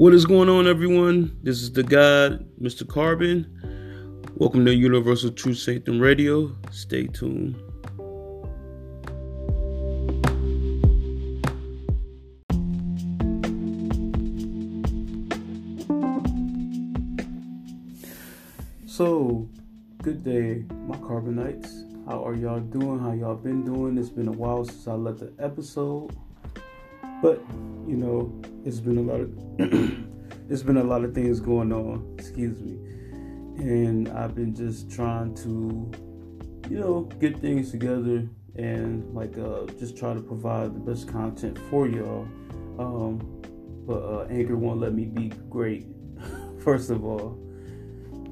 What is going on, everyone? This is the God, Mr. Carbon. Welcome to Universal Truth Satan Radio. Stay tuned. So, good day, my Carbonites. How are y'all doing? How y'all been doing? It's been a while since I left the episode, but you know, it's been a lot of it's been a lot of things going on. Excuse me, and I've been just trying to, you know, get things together and like uh, just try to provide the best content for y'all. Um, but uh, Anchor won't let me be great. First of all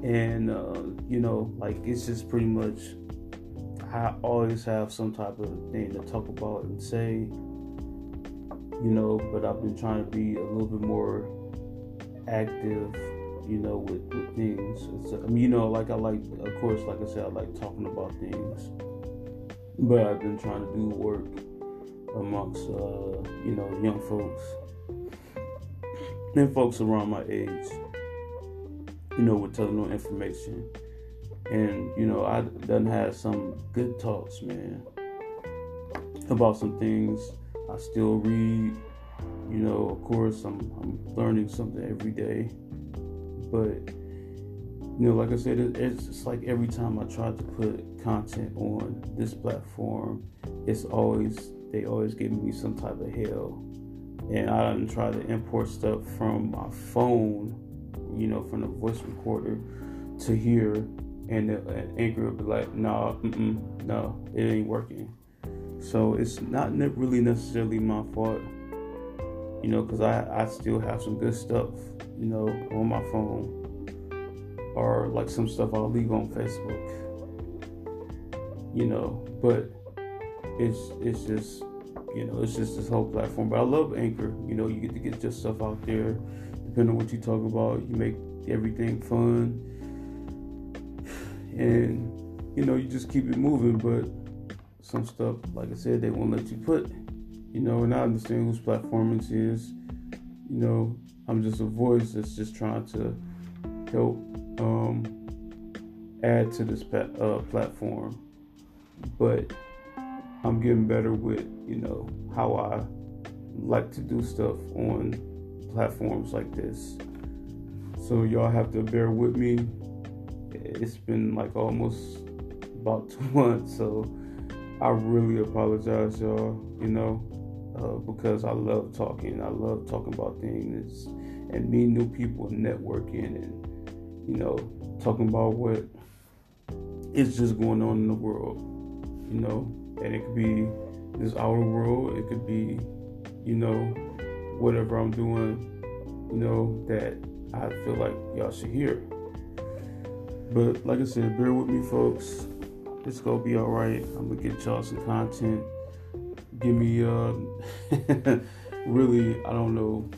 and uh, you know like it's just pretty much i always have some type of thing to talk about and say you know but i've been trying to be a little bit more active you know with, with things it's, i mean you know like i like of course like i said i like talking about things but i've been trying to do work amongst uh, you know young folks and folks around my age you know, with telling information. And, you know, I done had some good talks, man, about some things. I still read, you know, of course, I'm, I'm learning something every day. But, you know, like I said, it, it's just like every time I try to put content on this platform, it's always, they always give me some type of hell. And I done try to import stuff from my phone you know, from the voice recorder to here, and the anchor will be like, no, no, it ain't working. So it's not really necessarily my fault, you know, because I, I still have some good stuff, you know, on my phone, or like some stuff I'll leave on Facebook, you know, but it's it's just you know it's just this whole platform. But I love Anchor, you know, you get to get your stuff out there depending on what you talk about, you make everything fun. And, you know, you just keep it moving. But some stuff, like I said, they won't let you put, you know, and I understand whose platform it is. You know, I'm just a voice that's just trying to help um, add to this uh, platform. But I'm getting better with, you know, how I like to do stuff on platforms like this. So y'all have to bear with me. It's been like almost about two months, so I really apologize, y'all. You know, uh, because I love talking. I love talking about things and meeting new people and networking and you know talking about what is just going on in the world. You know, and it could be this outer world. It could be, you know, whatever I'm doing, you know, that I feel like y'all should hear. But like I said, bear with me, folks. It's gonna be all right. I'm gonna get y'all some content. Give me, uh, really, I don't know,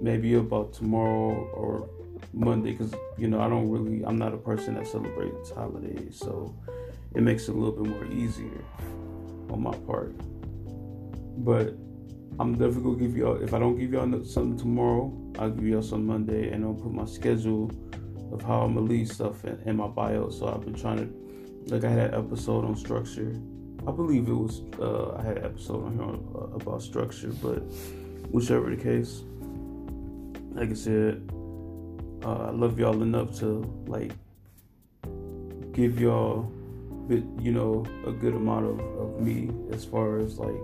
maybe about tomorrow or Monday, because you know I don't really, I'm not a person that celebrates holidays, so it makes it a little bit more easier on my part. But I'm definitely gonna give y'all. If I don't give y'all something tomorrow, I'll give y'all some Monday, and I'll put my schedule of how I'm leave stuff in, in my bio. So I've been trying to, like, I had an episode on structure. I believe it was uh, I had an episode on here on, uh, about structure, but whichever the case, like I said, uh, I love y'all enough to like give y'all, you know, a good amount of, of me as far as like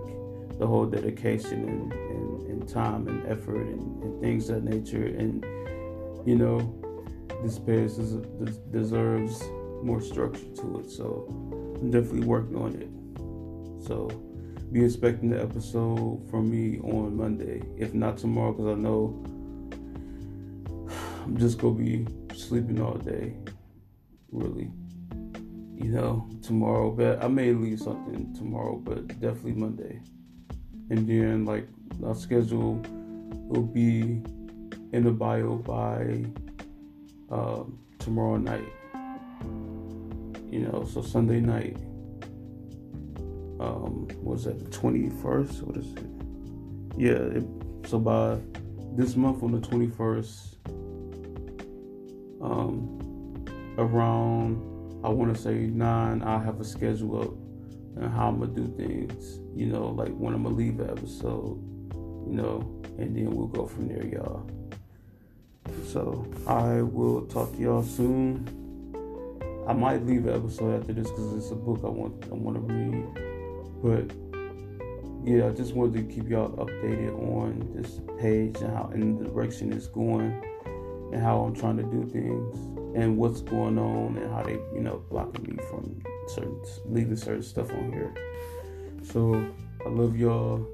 the whole dedication and, and, and time and effort and, and, things of that nature. And, you know, this page deserves more structure to it. So I'm definitely working on it. So be expecting the episode from me on Monday. If not tomorrow, because I know I'm just to be sleeping all day, really you know, tomorrow. But I may leave something tomorrow, but definitely Monday and then like our schedule will be in the bio by uh, tomorrow night. You know, so Sunday night. Um, was that the twenty first? What is it? Yeah, it, so by this month on the 21st, um, around I want to say nine, I have a schedule up and how I'm gonna do things. You know, like when I'm gonna leave an episode. You know, and then we'll go from there, y'all. So I will talk to y'all soon. I might leave an episode after this because it's a book I want I want to read. But yeah, I just wanted to keep y'all updated on this page and how in the direction it's going and how I'm trying to do things and what's going on and how they, you know, blocking me from certain leaving certain stuff on here. So I love y'all.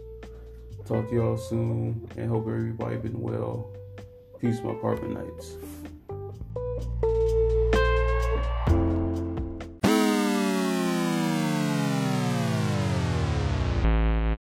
Talk to y'all soon and hope everybody been well. Peace, my Carbonites.